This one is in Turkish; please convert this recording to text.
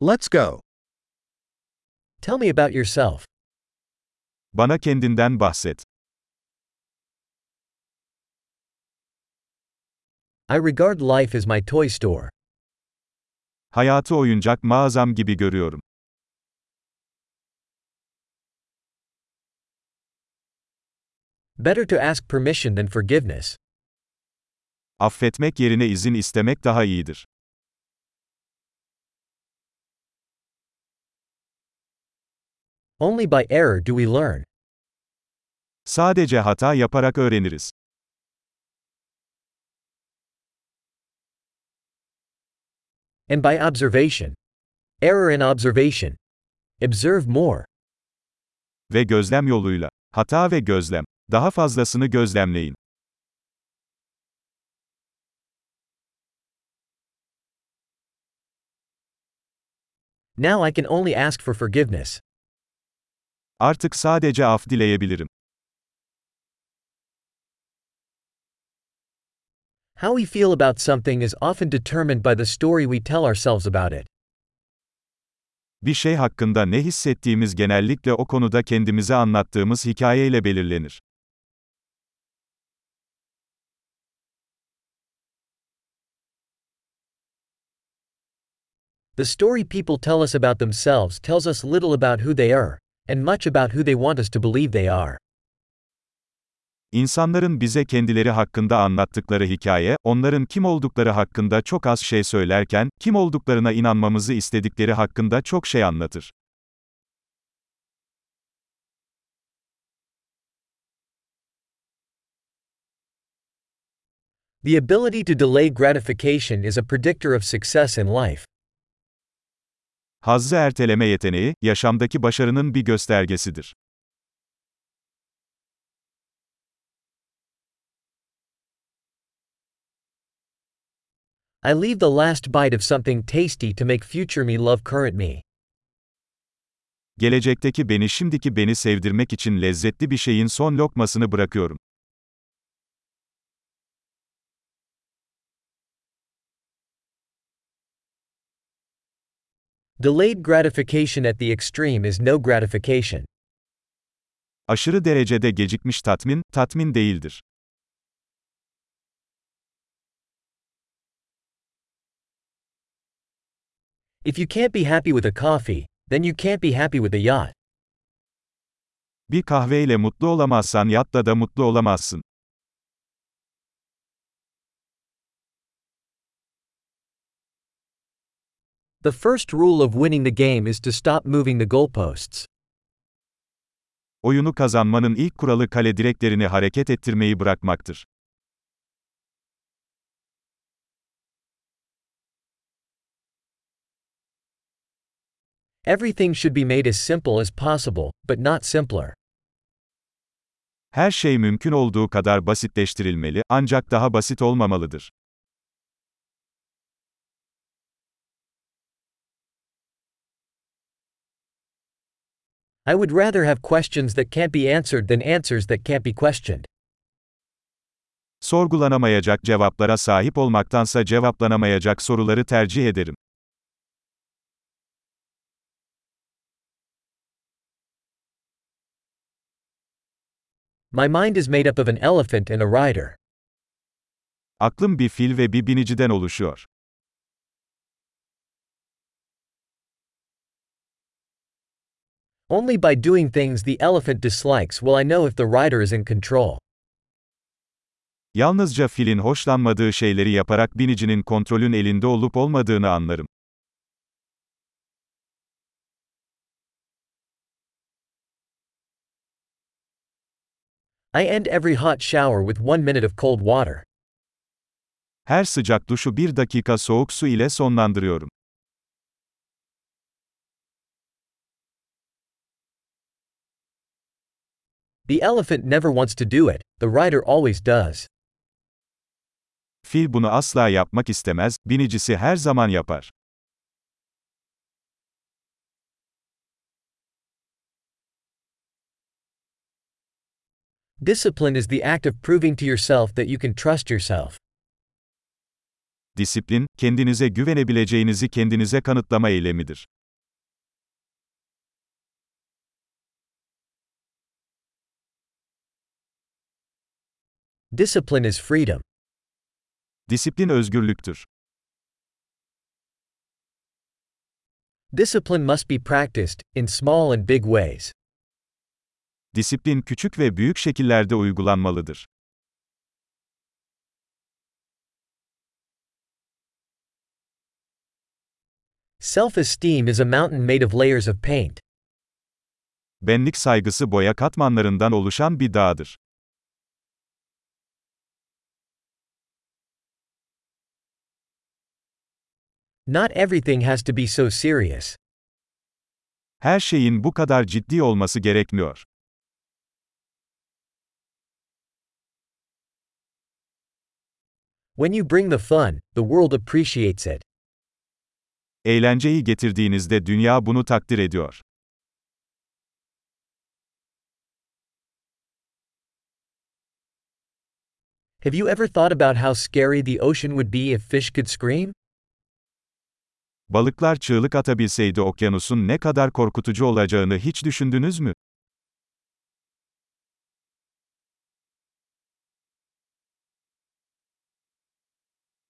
Let's go. Tell me about yourself. Bana kendinden bahset. I regard life as my toy store. Hayatı oyuncak mağazam gibi görüyorum. Better to ask permission than forgiveness. Affetmek yerine izin istemek daha iyidir. Only by error do we learn. Sadece hata yaparak öğreniriz. And by observation. Error in observation. Observe more. Ve gözlem yoluyla. Hata ve gözlem. Daha fazlasını gözlemleyin. Now I can only ask for forgiveness. Artık sadece af dileyebilirim. How we feel about something is often determined by the story we tell ourselves about it. Bir şey hakkında ne hissettiğimiz genellikle o konuda kendimize anlattığımız hikayeyle belirlenir. The story people tell us about themselves tells us little about who they are, and much about who they want us to believe they are. İnsanların bize kendileri hakkında anlattıkları hikaye, onların kim oldukları hakkında çok az şey söylerken, kim olduklarına inanmamızı istedikleri hakkında çok şey anlatır. The ability to delay gratification is a predictor of success in life. Hazzı erteleme yeteneği, yaşamdaki başarının bir göstergesidir. I leave the last bite of something tasty to make future me love current me. Gelecekteki beni şimdiki beni sevdirmek için lezzetli bir şeyin son lokmasını bırakıyorum. Delayed gratification at the extreme is no gratification. Aşırı derecede gecikmiş tatmin, tatmin değildir. If you can't be happy with a coffee, then you can't be happy with a yacht. Bir kahveyle mutlu olamazsan yatta da mutlu olamazsın. The first rule of winning the game is to stop moving the goalposts. Oyunu kazanmanın ilk kuralı kale direklerini hareket ettirmeyi bırakmaktır. Everything should be made as simple as possible, but not simpler. Her şey mümkün olduğu kadar basitleştirilmeli, ancak daha basit olmamalıdır. I would rather have questions that can't be answered than answers that can't be questioned. Sorgulanamayacak cevaplara sahip olmaktansa cevaplanamayacak soruları tercih ederim. My mind is made up of an elephant and a rider. Aklım bir fil ve bir biniciden oluşuyor. Only by doing things the elephant dislikes will I know if the rider is in control. Yalnızca filin hoşlanmadığı şeyleri yaparak binicinin kontrolün elinde olup olmadığını anlarım. I end every hot shower with one minute of cold water. Her sıcak duşu bir dakika soğuk su ile sonlandırıyorum. The elephant never wants to do it, the rider always does. Fil bunu asla yapmak istemez, binicisi her zaman yapar. Discipline is the act of proving to yourself that you can trust yourself. Disiplin, kendinize güvenebileceğinizi kendinize kanıtlama eylemidir. Discipline is freedom. Disiplin özgürlüktür. Discipline must be practiced, in small and big ways. Disiplin küçük ve büyük şekillerde uygulanmalıdır. Self-esteem is a mountain made of layers of paint. Benlik saygısı boya katmanlarından oluşan bir dağdır. Not everything has to be so serious. Her şeyin bu kadar ciddi olması gerekmiyor. When you bring the fun, the world appreciates it. Eğlenceyi getirdiğinizde dünya bunu takdir ediyor. Have you ever thought about how scary the ocean would be if fish could scream? Balıklar çığlık atabilseydi okyanusun ne kadar korkutucu olacağını hiç düşündünüz mü?